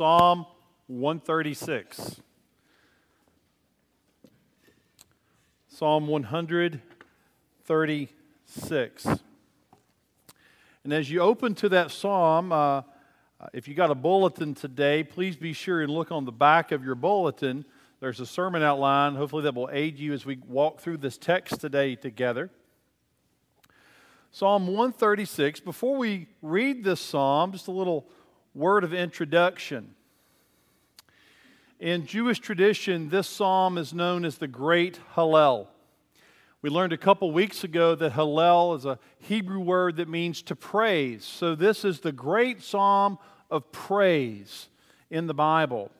Psalm 136. Psalm 136. And as you open to that psalm, uh, if you got a bulletin today, please be sure and look on the back of your bulletin. There's a sermon outline. Hopefully, that will aid you as we walk through this text today together. Psalm 136. Before we read this psalm, just a little word of introduction. In Jewish tradition, this psalm is known as the Great Hallel. We learned a couple weeks ago that Hallel is a Hebrew word that means to praise. So, this is the great psalm of praise in the Bible.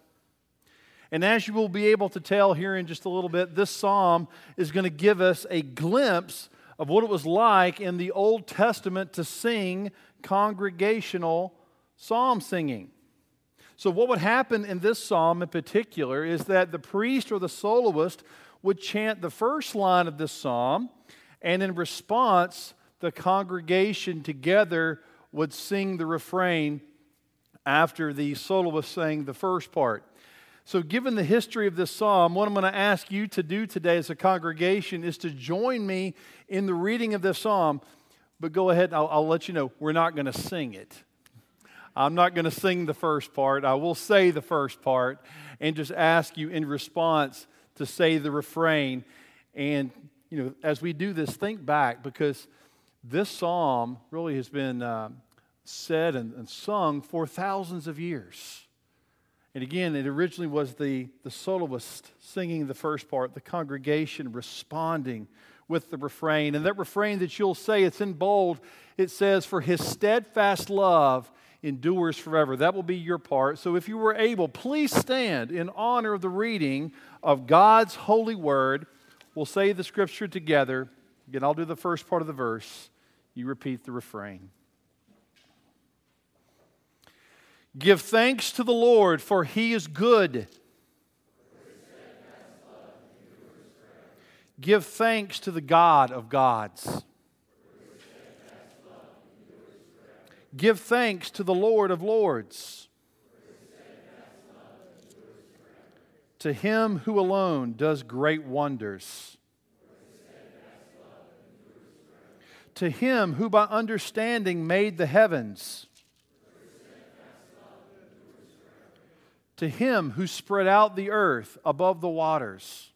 And as you will be able to tell here in just a little bit, this psalm is going to give us a glimpse of what it was like in the Old Testament to sing congregational psalm singing. So, what would happen in this psalm in particular is that the priest or the soloist would chant the first line of this psalm, and in response, the congregation together would sing the refrain after the soloist sang the first part. So, given the history of this psalm, what I'm going to ask you to do today as a congregation is to join me in the reading of this psalm. But go ahead, I'll, I'll let you know, we're not going to sing it. I'm not going to sing the first part. I will say the first part and just ask you in response to say the refrain. And, you know, as we do this, think back because this psalm really has been uh, said and, and sung for thousands of years. And again, it originally was the, the soloist singing the first part, the congregation responding with the refrain. And that refrain that you'll say, it's in bold, it says, For his steadfast love endures forever. That will be your part. So if you were able, please stand in honor of the reading of God's holy word. We'll say the scripture together. Again, I'll do the first part of the verse. You repeat the refrain. Give thanks to the Lord, for he is good. Give thanks to the God of gods. Give thanks to the Lord of Lords. To him who alone does great wonders. To him who by understanding made the heavens. To him who spread out the earth above the waters.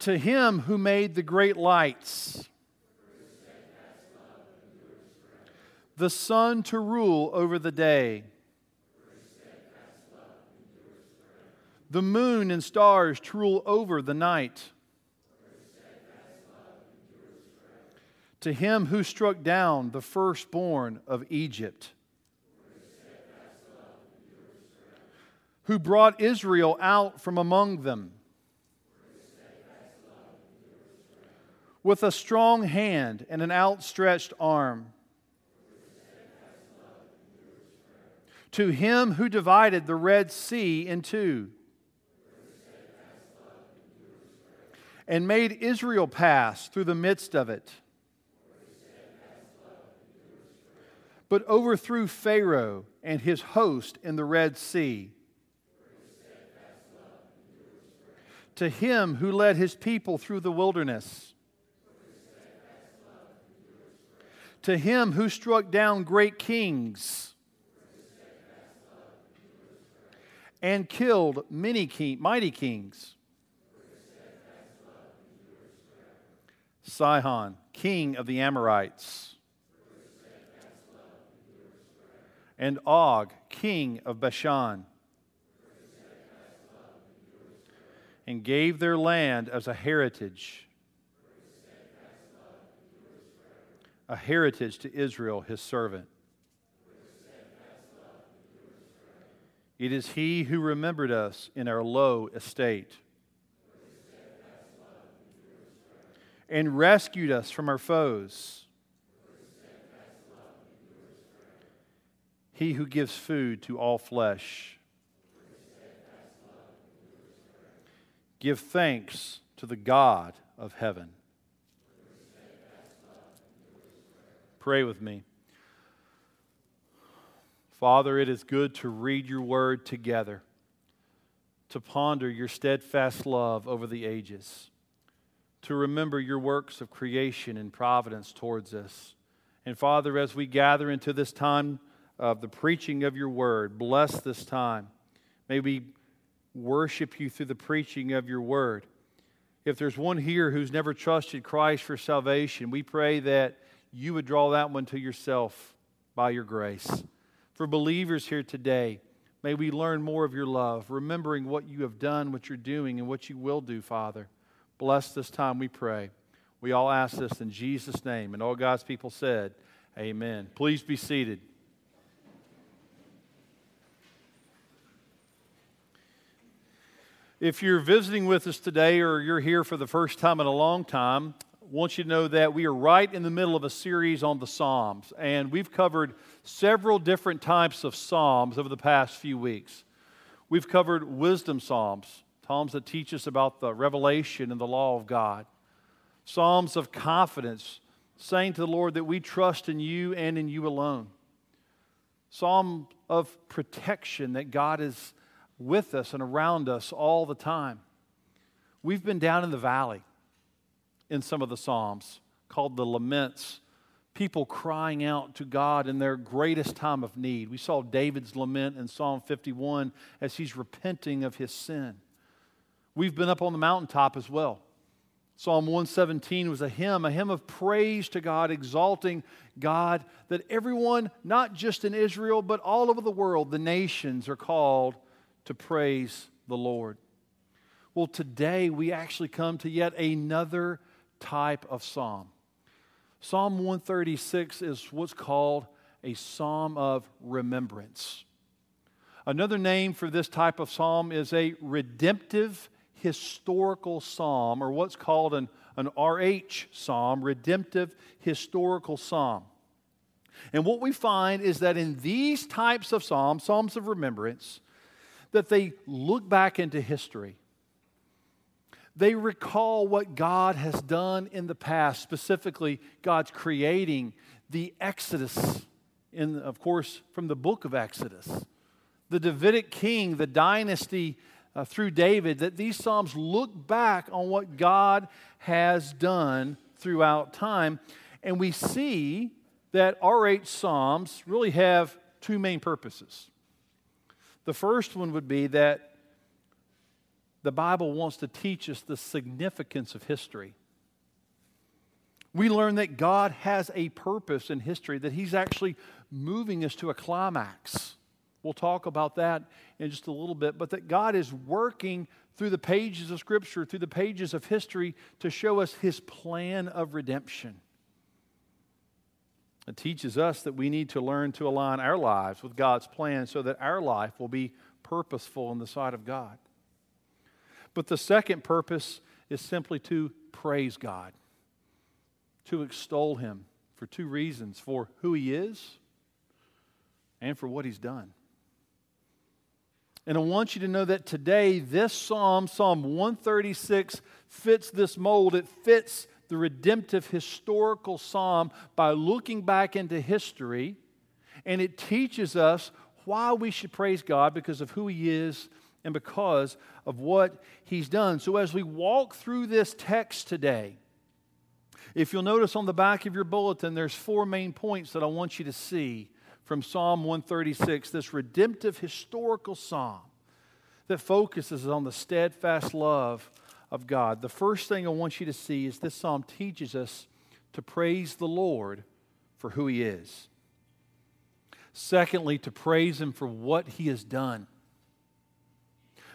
To him who made the great lights the sun to rule over the day, the moon and stars to rule over the night. To him who struck down the firstborn of Egypt, who brought Israel out from among them. With a strong hand and an outstretched arm to him who divided the Red Sea in two and made Israel pass through the midst of it, but overthrew Pharaoh and his host in the Red Sea. To him who led his people through the wilderness. To him who struck down great kings and killed many king, mighty kings. Sihon, king of the Amorites, and Og, king of Bashan, and gave their land as a heritage, a heritage to Israel, his servant. It is He who remembered us in our low estate and rescued us from our foes. He who gives food to all flesh. Give thanks to the God of heaven. Pray with me. Father, it is good to read your word together, to ponder your steadfast love over the ages, to remember your works of creation and providence towards us. And Father, as we gather into this time of the preaching of your word, bless this time. May we worship you through the preaching of your word. If there's one here who's never trusted Christ for salvation, we pray that you would draw that one to yourself by your grace. For believers here today, may we learn more of your love, remembering what you have done, what you're doing, and what you will do, Father. Bless this time, we pray. We all ask this in Jesus' name. And all God's people said, Amen. Please be seated. If you're visiting with us today or you're here for the first time in a long time, want you to know that we are right in the middle of a series on the Psalms. And we've covered several different types of Psalms over the past few weeks. We've covered wisdom Psalms, Psalms that teach us about the revelation and the law of God, Psalms of confidence, saying to the Lord that we trust in you and in you alone, Psalm of protection that God is with us and around us all the time. We've been down in the valley in some of the Psalms called the laments, people crying out to God in their greatest time of need. We saw David's lament in Psalm 51 as he's repenting of his sin. We've been up on the mountaintop as well. Psalm 117 was a hymn, a hymn of praise to God, exalting God, that everyone, not just in Israel, but all over the world, the nations are called to praise the Lord. Well, today we actually come to yet another type of psalm. Psalm 136 is what's called a psalm of remembrance. Another name for this type of psalm is a redemptive historical psalm, or what's called an, an RH psalm, redemptive historical psalm. And what we find is that in these types of psalms, psalms of remembrance, that they look back into history. They recall what God has done in the past, specifically God's creating the Exodus, in, of course, from the book of Exodus, the Davidic king, the dynasty uh, through David, that these Psalms look back on what God has done throughout time. And we see that RH Psalms really have two main purposes. The first one would be that the Bible wants to teach us the significance of history. We learn that God has a purpose in history, that He's actually moving us to a climax. We'll talk about that in just a little bit, but that God is working through the pages of Scripture, through the pages of history, to show us His plan of redemption. It teaches us that we need to learn to align our lives with God's plan so that our life will be purposeful in the sight of God. But the second purpose is simply to praise God, to extol Him for two reasons for who He is and for what He's done. And I want you to know that today, this psalm, Psalm 136, fits this mold. It fits the redemptive historical psalm by looking back into history, and it teaches us why we should praise God because of who He is and because of what He's done. So, as we walk through this text today, if you'll notice on the back of your bulletin, there's four main points that I want you to see from Psalm 136, this redemptive historical psalm that focuses on the steadfast love of God. The first thing I want you to see is this psalm teaches us to praise the Lord for who He is. Secondly, to praise Him for what He has done.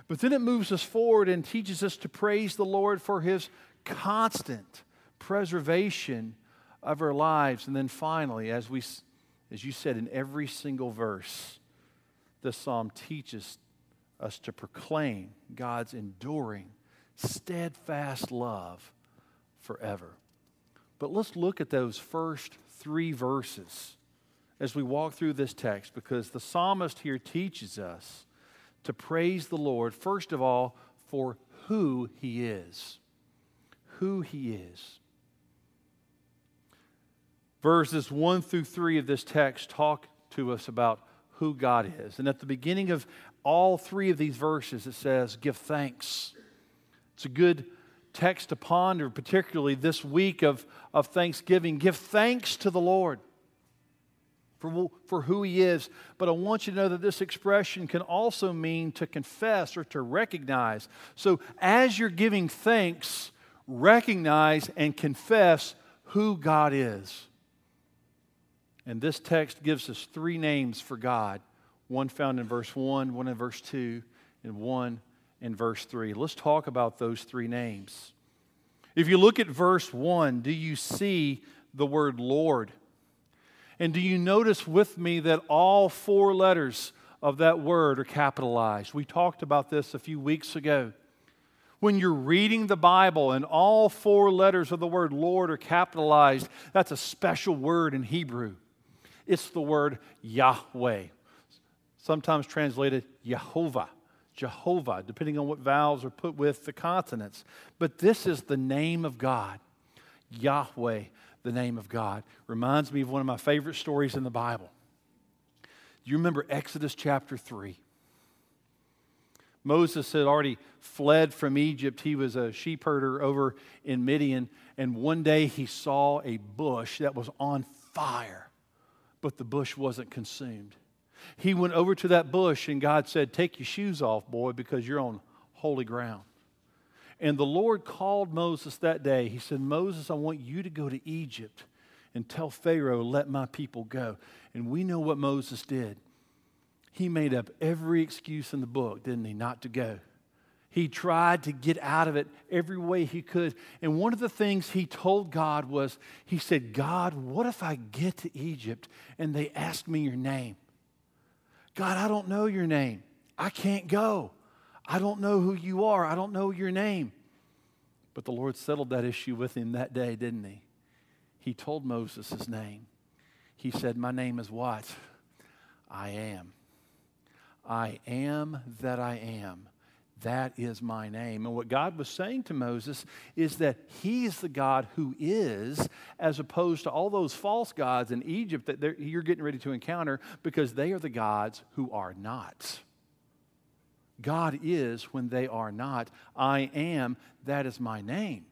But then it moves us forward and teaches us to praise the Lord for His constant preservation of our lives. And then finally, as, we, as you said in every single verse, this psalm teaches us to proclaim God's enduring steadfast love forever. But let's look at those first three verses as we walk through this text because the psalmist here teaches us to praise the Lord, first of all, for who he is. Who he is. Verses 1 through 3 of this text talk to us about who God is. And at the beginning of all three of these verses, it says, Give thanks. It's a good text to ponder, particularly this week of, of Thanksgiving. Give thanks to the Lord for, for who He is. But I want you to know that this expression can also mean to confess or to recognize. So as you're giving thanks, recognize and confess who God is. And this text gives us three names for God one found in verse 1, one in verse 2, and one in verse 3. Let's talk about those three names. If you look at verse 1, do you see the word Lord? And do you notice with me that all four letters of that word are capitalized? We talked about this a few weeks ago. When you're reading the Bible and all four letters of the word Lord are capitalized, that's a special word in Hebrew. It's the word Yahweh, sometimes translated Jehovah. Jehovah, depending on what vowels are put with the consonants. But this is the name of God, Yahweh, the name of God. Reminds me of one of my favorite stories in the Bible. Do you remember Exodus chapter 3? Moses had already fled from Egypt. He was a sheep herder over in Midian. And one day he saw a bush that was on fire, but the bush wasn't consumed. He went over to that bush, and God said, Take your shoes off, boy, because you're on holy ground. And the Lord called Moses that day. He said, Moses, I want you to go to Egypt and tell Pharaoh, let my people go. And we know what Moses did. He made up every excuse in the book, didn't he, not to go. He tried to get out of it every way he could. And one of the things he told God was, he said, God, what if I get to Egypt and they ask me your name? God, I don't know your name. I can't go. I don't know who you are. I don't know your name. But the Lord settled that issue with him that day, didn't he? He told Moses his name. He said, My name is what? I am. I am that I am. That is my name. And what God was saying to Moses is that He is the God who is, as opposed to all those false gods in Egypt that you're getting ready to encounter, because they are the gods who are not. God is when they are not. I am, that is my name.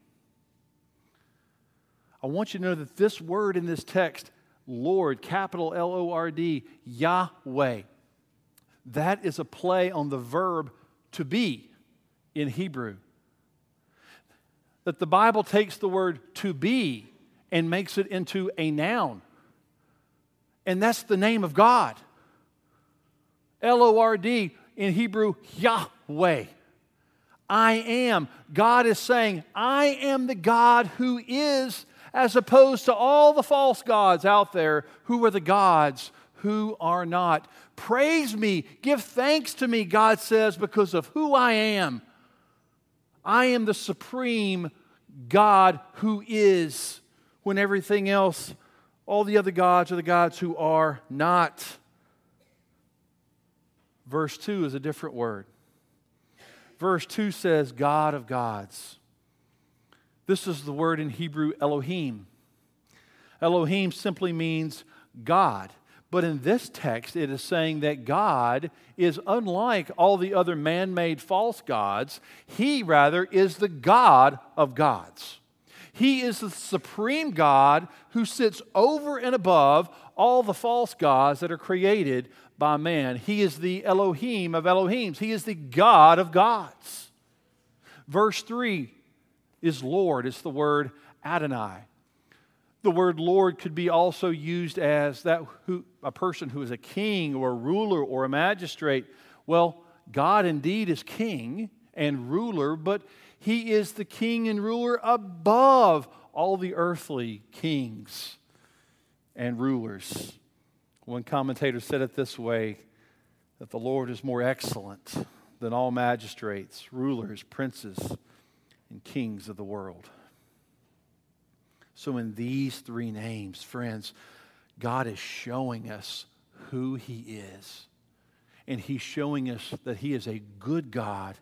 I want you to know that this word in this text, Lord, capital L O R D, Yahweh, that is a play on the verb to be in Hebrew. That the Bible takes the word to be and makes it into a noun. And that's the name of God. L O R D, in Hebrew, Yahweh. I am. God is saying, I am the God who is, as opposed to all the false gods out there who are the gods who are not. Praise me, give thanks to me, God says, because of who I am. I am the supreme God who is, when everything else, all the other gods are the gods who are not. Verse 2 is a different word. Verse 2 says, God of gods. This is the word in Hebrew Elohim. Elohim simply means God. But in this text, it is saying that God is unlike all the other man made false gods. He, rather, is the God of gods. He is the supreme God who sits over and above all the false gods that are created by man. He is the Elohim of Elohims, He is the God of gods. Verse 3 is Lord, it's the word Adonai. The word Lord could be also used as that who, a person who is a king or a ruler or a magistrate. Well, God indeed is king and ruler, but he is the king and ruler above all the earthly kings and rulers. One commentator said it this way that the Lord is more excellent than all magistrates, rulers, princes, and kings of the world. So, in these three names, friends, God is showing us who He is. And He's showing us that He is a good God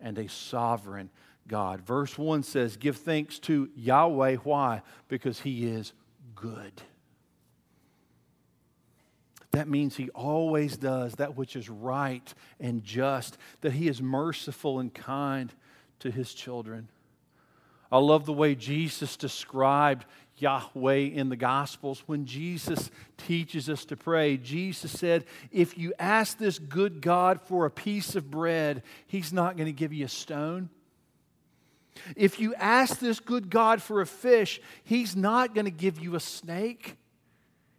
and a sovereign God. Verse 1 says, Give thanks to Yahweh. Why? Because He is good. That means he always does that which is right and just, that he is merciful and kind to his children. I love the way Jesus described Yahweh in the Gospels. When Jesus teaches us to pray, Jesus said, If you ask this good God for a piece of bread, he's not going to give you a stone. If you ask this good God for a fish, he's not going to give you a snake.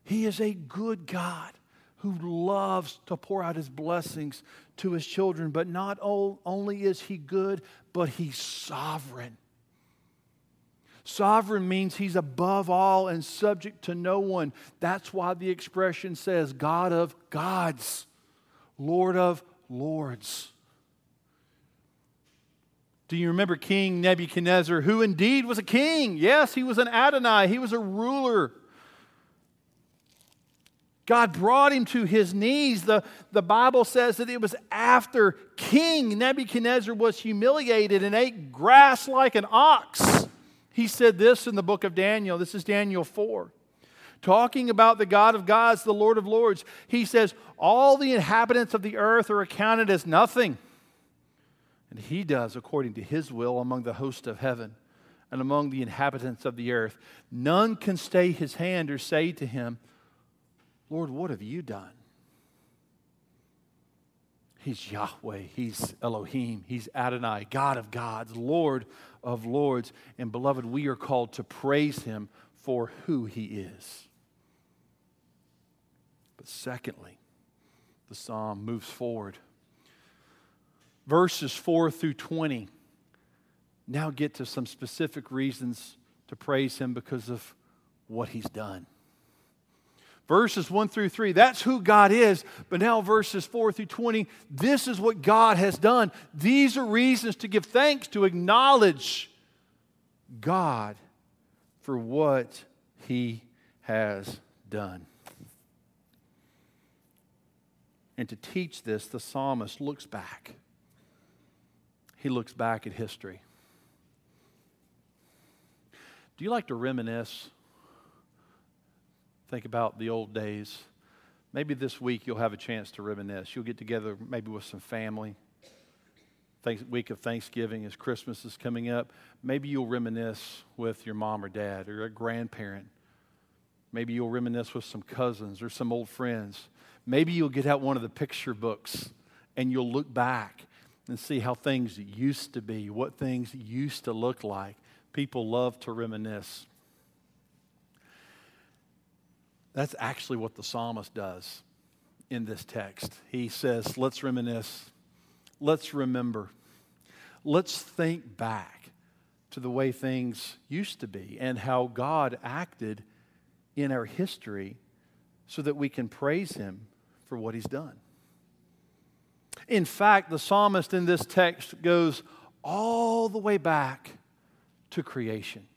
He is a good God who loves to pour out his blessings to his children. But not only is he good, but he's sovereign. Sovereign means he's above all and subject to no one. That's why the expression says God of gods, Lord of lords. Do you remember King Nebuchadnezzar, who indeed was a king? Yes, he was an Adonai, he was a ruler. God brought him to his knees. The, the Bible says that it was after King Nebuchadnezzar was humiliated and ate grass like an ox. He said this in the book of Daniel. This is Daniel 4. Talking about the God of gods, the Lord of lords, he says, All the inhabitants of the earth are accounted as nothing. And he does according to his will among the host of heaven and among the inhabitants of the earth. None can stay his hand or say to him, Lord, what have you done? He's Yahweh, He's Elohim, He's Adonai, God of gods, Lord of lords. And beloved, we are called to praise Him for who He is. But secondly, the psalm moves forward. Verses 4 through 20 now get to some specific reasons to praise Him because of what He's done verses 1 through 3, that's who God is. But now, verses 4 through 20, this is what God has done. These are reasons to give thanks, to acknowledge God for what He has done. And to teach this, the psalmist looks back. He looks back at history. Do you like to reminisce? Think about the old days. Maybe this week you'll have a chance to reminisce. You'll get together maybe with some family. Thanks, week of Thanksgiving as Christmas is coming up. Maybe you'll reminisce with your mom or dad or a grandparent. Maybe you'll reminisce with some cousins or some old friends. Maybe you'll get out one of the picture books and you'll look back and see how things used to be, what things used to look like. People love to reminisce. That's actually what the psalmist does in this text. He says, Let's reminisce, let's remember, let's think back to the way things used to be and how God acted in our history so that we can praise Him for what He's done. In fact, the psalmist in this text goes all the way back to creation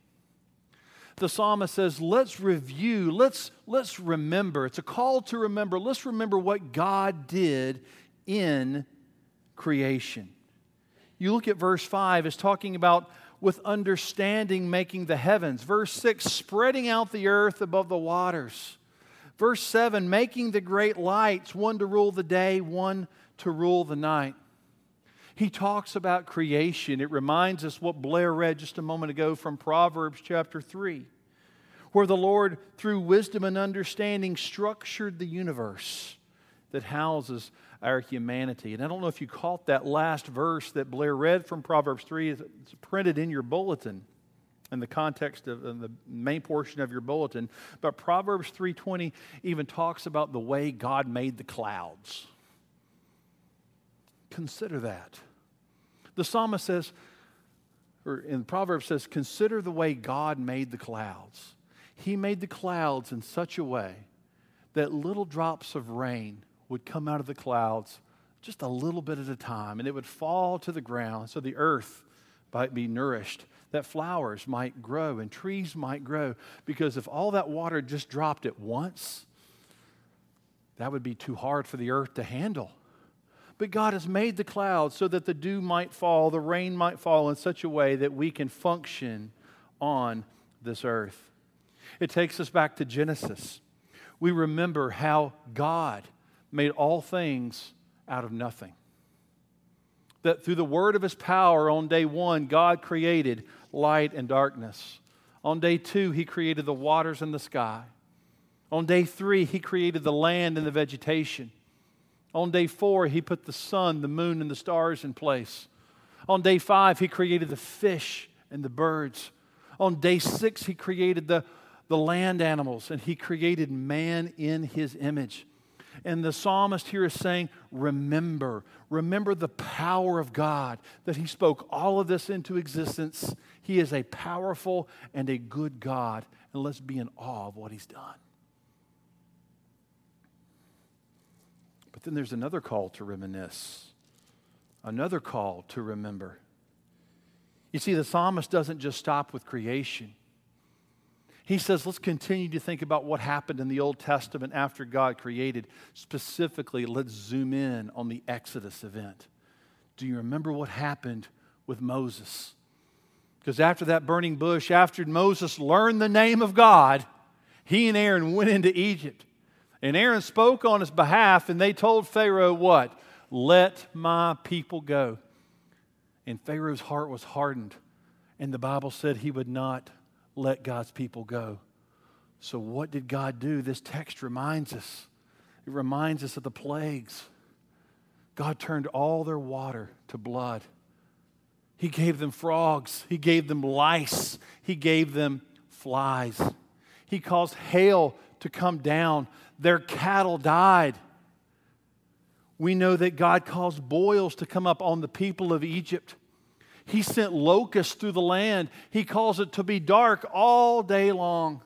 the psalmist says, let's review, let's, let's remember. It's a call to remember. Let's remember what God did in creation. You look at verse 5, it's talking about with understanding making the heavens. Verse 6, spreading out the earth above the waters. Verse 7, making the great lights, one to rule the day, one to rule the night. He talks about creation. It reminds us what Blair read just a moment ago from Proverbs chapter 3, where the Lord, through wisdom and understanding, structured the universe that houses our humanity. And I don't know if you caught that last verse that Blair read from Proverbs 3. It's printed in your bulletin in the context of the main portion of your bulletin. But Proverbs 3:20 even talks about the way God made the clouds. Consider that. The psalmist says, or in Proverbs says, consider the way God made the clouds. He made the clouds in such a way that little drops of rain would come out of the clouds just a little bit at a time, and it would fall to the ground so the earth might be nourished, that flowers might grow and trees might grow. Because if all that water just dropped at once, that would be too hard for the earth to handle. But God has made the clouds so that the dew might fall, the rain might fall in such a way that we can function on this earth. It takes us back to Genesis, we remember how God made all things out of nothing. That through the word of his power on day one, God created light and darkness. On day two, he created the waters and the sky. On day three, he created the land and the vegetation. On day four, he put the sun, the moon, and the stars in place. On day five, he created the fish and the birds. On day six, he created the, the land animals and he created man in his image. And the psalmist here is saying, Remember, remember the power of God, that He spoke all of this into existence. He is a powerful and a good God, and let's be in awe of what He's done. But then there's another call to reminisce, another call to remember. You see, the psalmist doesn't just stop with creation. He says, let's continue to think about what happened in the Old Testament after God created. Specifically, let's zoom in on the Exodus event. Do you remember what happened with Moses? Because after that burning bush, after Moses learned the name of God, he and Aaron went into Egypt. And Aaron spoke on his behalf, and they told Pharaoh what? Let my people go. And Pharaoh's heart was hardened, and the Bible said he would not let God's people go. So, what did God do? This text reminds us. It reminds us of the plagues. God turned all their water to blood. He gave them frogs. He gave them lice. He gave them flies. He caused hail to come down. Their cattle died. We know that God caused boils to come up on the people of Egypt. He sent locusts through the land. He calls it to be dark all day long.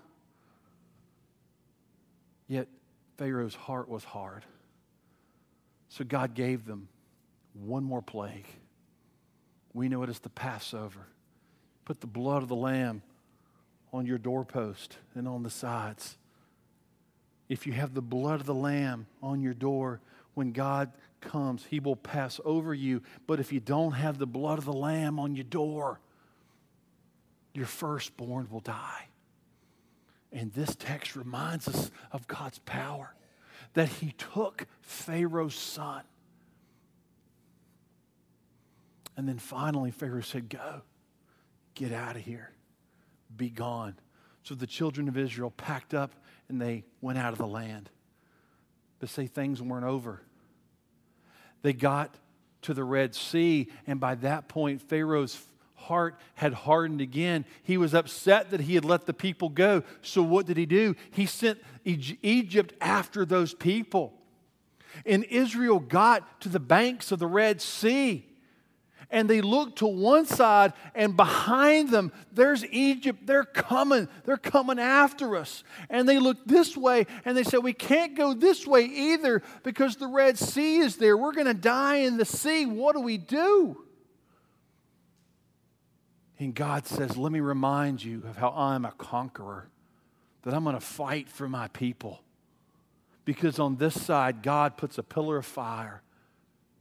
Yet Pharaoh's heart was hard. So God gave them one more plague. We know it as the Passover. Put the blood of the lamb on your doorpost and on the sides. If you have the blood of the lamb on your door, when God comes, he will pass over you. But if you don't have the blood of the Lamb on your door, your firstborn will die. And this text reminds us of God's power that he took Pharaoh's son. And then finally, Pharaoh said, Go, get out of here, be gone. So the children of Israel packed up and they went out of the land. But say things weren't over. They got to the Red Sea, and by that point, Pharaoh's heart had hardened again. He was upset that he had let the people go. So, what did he do? He sent Egypt after those people. And Israel got to the banks of the Red Sea and they look to one side, and behind them, there's Egypt. They're coming. They're coming after us. And they look this way, and they say, We can't go this way either because the Red Sea is there. We're going to die in the sea. What do we do? And God says, Let me remind you of how I'm a conqueror, that I'm going to fight for my people. Because on this side, God puts a pillar of fire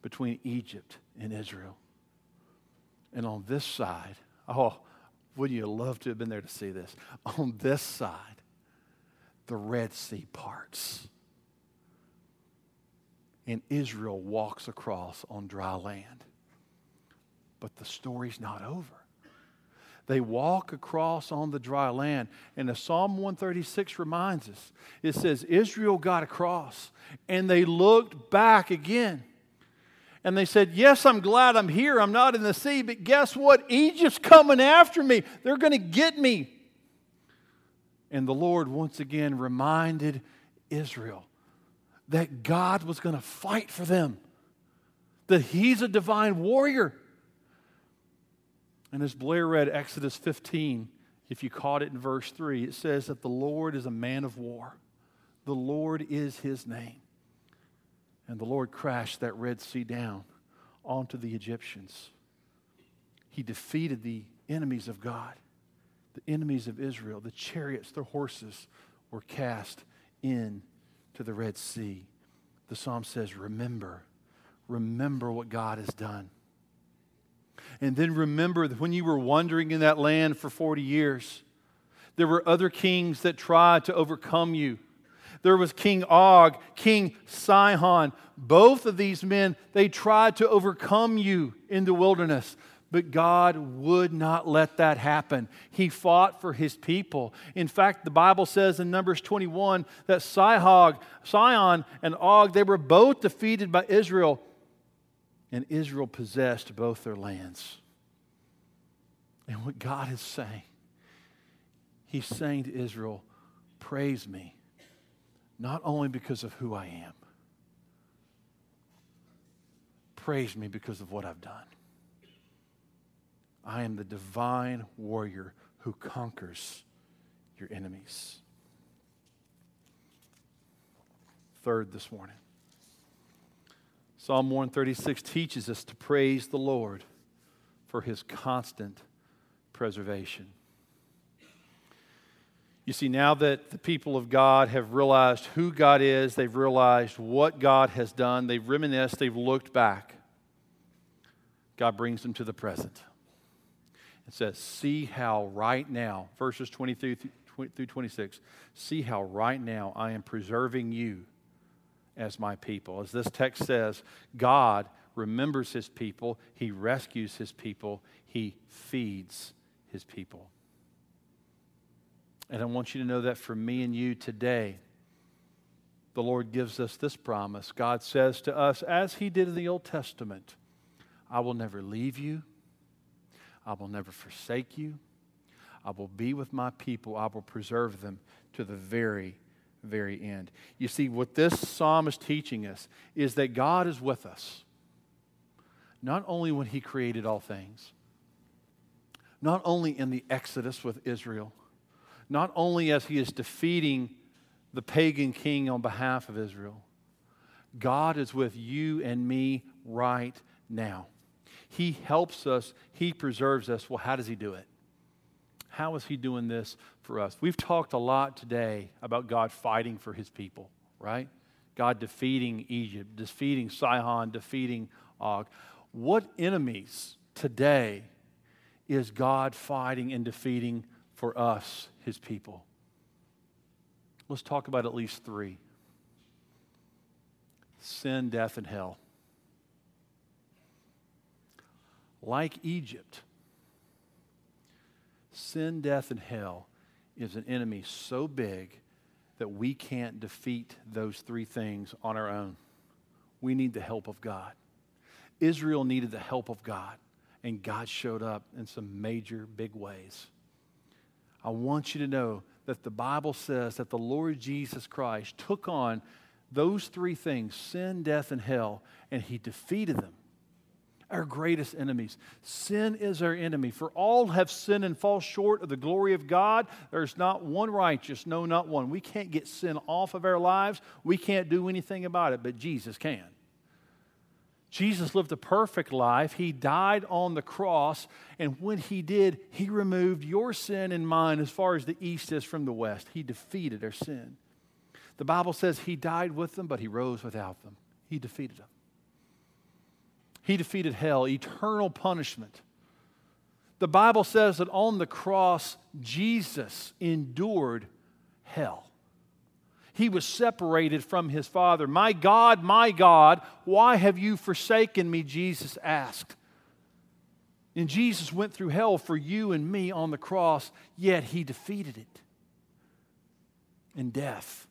between Egypt and Israel. And on this side, oh, would you love to have been there to see this? On this side, the Red Sea parts. And Israel walks across on dry land. But the story's not over. They walk across on the dry land. And as Psalm 136 reminds us, it says, Israel got across and they looked back again and they said, Yes, I'm glad I'm here. I'm not in the sea, but guess what? Egypt's coming after me. They're going to get me. And the Lord once again reminded Israel that God was going to fight for them, that He's a divine warrior. And as Blair read Exodus 15, if you caught it in verse 3, it says that the Lord is a man of war. The Lord is his name. And the Lord crashed that Red Sea down onto the Egyptians. He defeated the enemies of God, the enemies of Israel. The chariots, the horses were cast into the Red Sea. The psalm says, Remember, remember what God has done. And then remember that when you were wandering in that land for 40 years, there were other kings that tried to overcome you There was King Og, King Sihon. Both of these men, they tried to overcome you in the wilderness. But God would not let that happen. He fought for his people. In fact, the Bible says in Numbers 21 that Sihog, Sihon and Og, they were both defeated by Israel, and Israel possessed both their lands. And what God is saying, He's saying to Israel, Praise me, not only because of who I am, praise me because of what I've done. I am the divine warrior who conquers your enemies. Third, this morning, Psalm 136 teaches us to praise the Lord for his constant preservation. You see, now that the people of God have realized who God is, they've realized what God has done, they've reminisced, they've looked back, God brings them to the present. It says, See how right now, verses 23 through 26, see how right now I am preserving you as my people. As this text says, God remembers his people, he rescues his people, he feeds his people. And I want you to know that for me and you today, the Lord gives us this promise. God says to us, as he did in the Old Testament, I will never leave you I will never forsake you. I will be with my people. I will preserve them to the very, very end. You see, what this psalm is teaching us is that God is with us, not only when He created all things, not only in the Exodus with Israel, not only as He is defeating the pagan king on behalf of Israel, God is with you and me right now. He helps us, He preserves us. Well, how does He do it? How is He doing this for us? We've talked a lot today about God fighting for His people, right? God defeating Egypt, defeating Sihon, defeating Og. What enemies today is God fighting and defeating for us, His people? Let's talk about at least three sin, death, and hell. like Egypt, sin, death, and hell is an enemy so big that we can't defeat those three things on our own. We need the help of God. Israel needed the help of God, and God showed up in some major, big ways. I want you to know that the Bible says that the Lord Jesus Christ took on those three things sin, death, and hell and he defeated them our greatest enemies. Sin is our enemy. For all have sinned and fall short of the glory of God. There's not one righteous, no, not one. We can't get sin off of our lives. We can't do anything about it, but Jesus can. Jesus lived a perfect life. He died on the cross, and when he did, he removed your sin and mine as far as the east is from the west. He defeated our sin. The Bible says he died with them, but he rose without them. He defeated them. He defeated hell, eternal punishment. The Bible says that on the cross, Jesus endured hell. He was separated from his Father. My God, my God, why have you forsaken me? Jesus asked. And Jesus went through hell for you and me on the cross, yet he defeated it in death.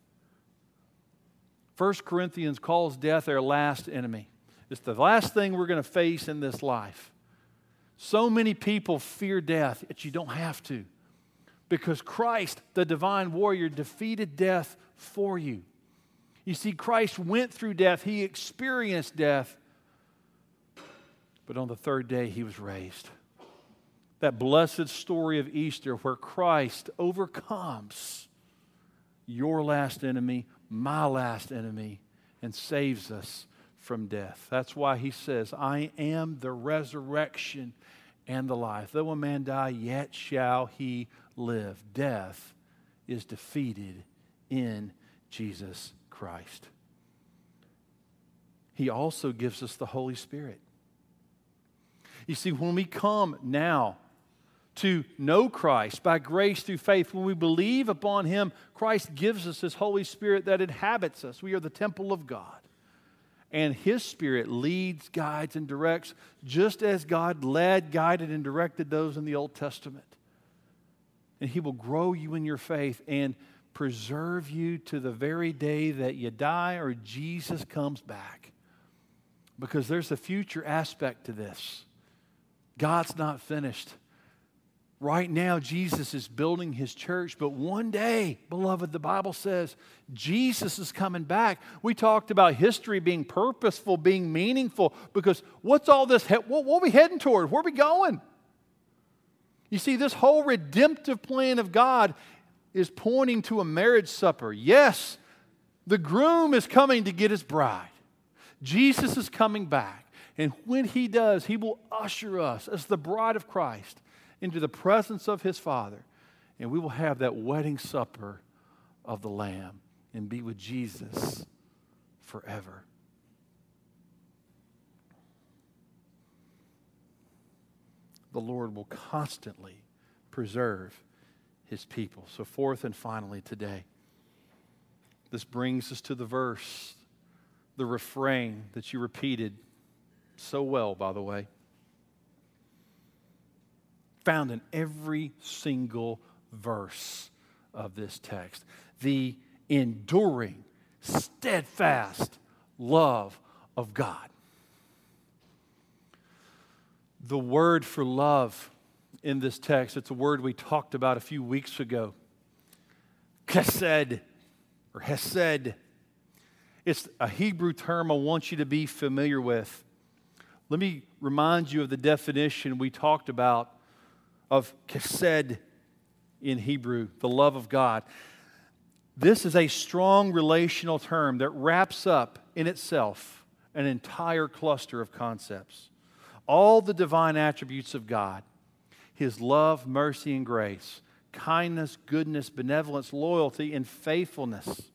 1 Corinthians calls death our last enemy. It's the last thing we're going to face in this life. So many people fear death, yet you don't have to. Because Christ, the divine warrior, defeated death for you. You see, Christ went through death, he experienced death, but on the third day he was raised. That blessed story of Easter where Christ overcomes your last enemy, my last enemy, and saves us from death. That's why he says, I am the resurrection and the life. Though a man die, yet shall he live. Death is defeated in Jesus Christ. He also gives us the Holy Spirit. You see, when we come now to know Christ by grace through faith. When we believe upon Him, Christ gives us His Holy Spirit that inhabits us. We are the temple of God. And His Spirit leads, guides, and directs, just as God led, guided, and directed those in the Old Testament. And He will grow you in your faith and preserve you to the very day that you die or Jesus comes back. Because there's a future aspect to this. God's not finished. Right now, Jesus is building his church, but one day, beloved, the Bible says Jesus is coming back. We talked about history being purposeful, being meaningful, because what's all this? What, are we heading toward? Where are we going? You see, this whole redemptive plan of God is pointing to a marriage supper. Yes, the groom is coming to get his bride, Jesus is coming back. And when he does, he will usher us as the bride of Christ into the presence of his Father. And we will have that wedding supper of the Lamb and be with Jesus forever. The Lord will constantly preserve his people. So, fourth and finally, today, this brings us to the verse, the refrain that you repeated so well, by the way found in every single verse of this text. The enduring, steadfast love of God. The word for love in this text, it's a word we talked about a few weeks ago. Chesed or Hesed. It's a Hebrew term I want you to be familiar with. Let me remind you of the definition we talked about of chesed in Hebrew, the love of God. This is a strong relational term that wraps up in itself an entire cluster of concepts. All the divine attributes of God His love, mercy, and grace, kindness, goodness, benevolence, loyalty, and faithfulness.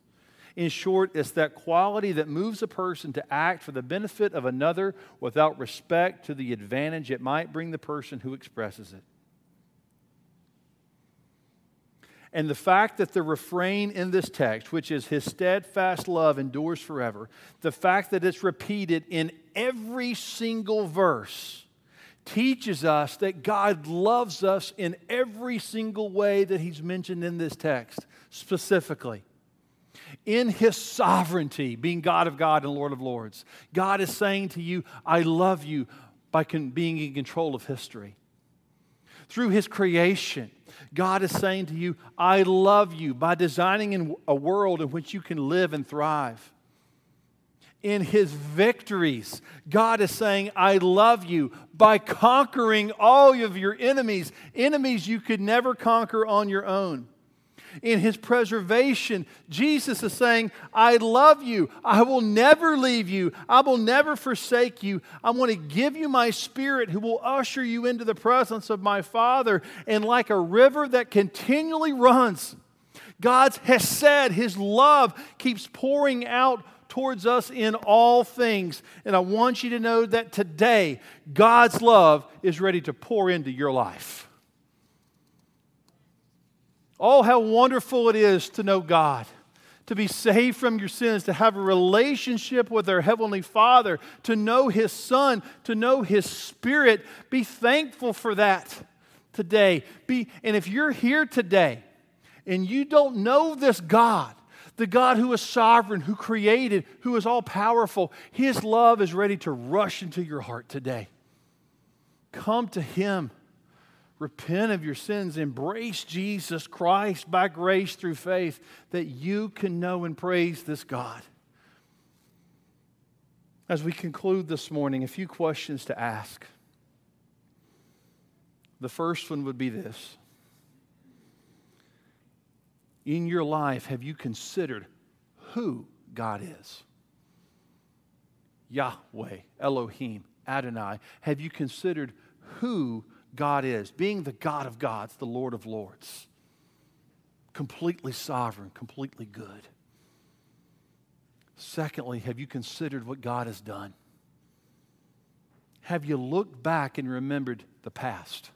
In short, it's that quality that moves a person to act for the benefit of another without respect to the advantage it might bring the person who expresses it. And the fact that the refrain in this text, which is his steadfast love endures forever, the fact that it's repeated in every single verse teaches us that God loves us in every single way that he's mentioned in this text, specifically. In his sovereignty, being God of God and Lord of Lords, God is saying to you, I love you by being in control of history. Through his creation, God is saying to you, I love you by designing a world in which you can live and thrive. In his victories, God is saying, I love you by conquering all of your enemies, enemies you could never conquer on your own in his preservation. Jesus is saying, I love you. I will never leave you. I will never forsake you. I want to give you my spirit who will usher you into the presence of my Father. And like a river that continually runs, God has said his love keeps pouring out towards us in all things. And I want you to know that today, God's love is ready to pour into your life. Oh, how wonderful it is to know God, to be saved from your sins, to have a relationship with our Heavenly Father, to know His Son, to know His Spirit. Be thankful for that today. Be, and if you're here today and you don't know this God, the God who is sovereign, who created, who is all powerful, His love is ready to rush into your heart today. Come to Him repent of your sins, embrace Jesus Christ by grace through faith, that you can know and praise this God. As we conclude this morning, a few questions to ask. The first one would be this In your life, have you considered who God is? Yahweh, Elohim, Adonai. Have you considered who God is, being the God of gods, the Lord of lords, completely sovereign, completely good. Secondly, have you considered what God has done? Have you looked back and remembered the past?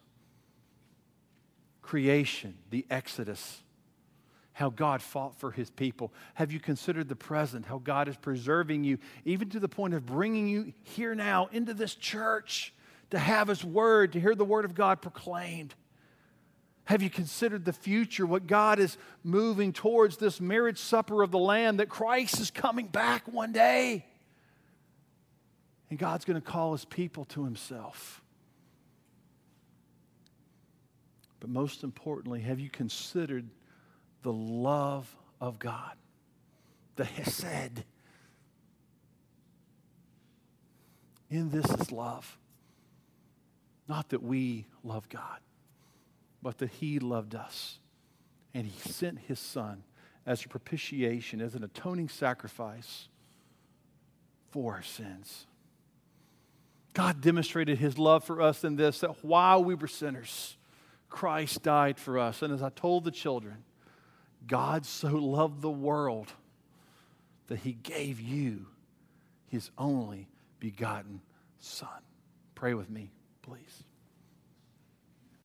creation, the Exodus, how God fought for his people? Have you considered the present, how God is preserving you, even to the point of bringing you here now into this church to have his word, to hear the word of God proclaimed? Have you considered the future, what God is moving towards this marriage supper of the Lamb, that Christ is coming back one day? And God's going to call his people to himself. But most importantly, have you considered the love of God? The Hesed. In this is love. Not that we love God but that He loved us. And He sent His Son as a propitiation, as an atoning sacrifice for our sins. God demonstrated His love for us in this that while we were sinners, Christ died for us. And as I told the children, God so loved the world that He gave you His only begotten Son. Pray with me, please.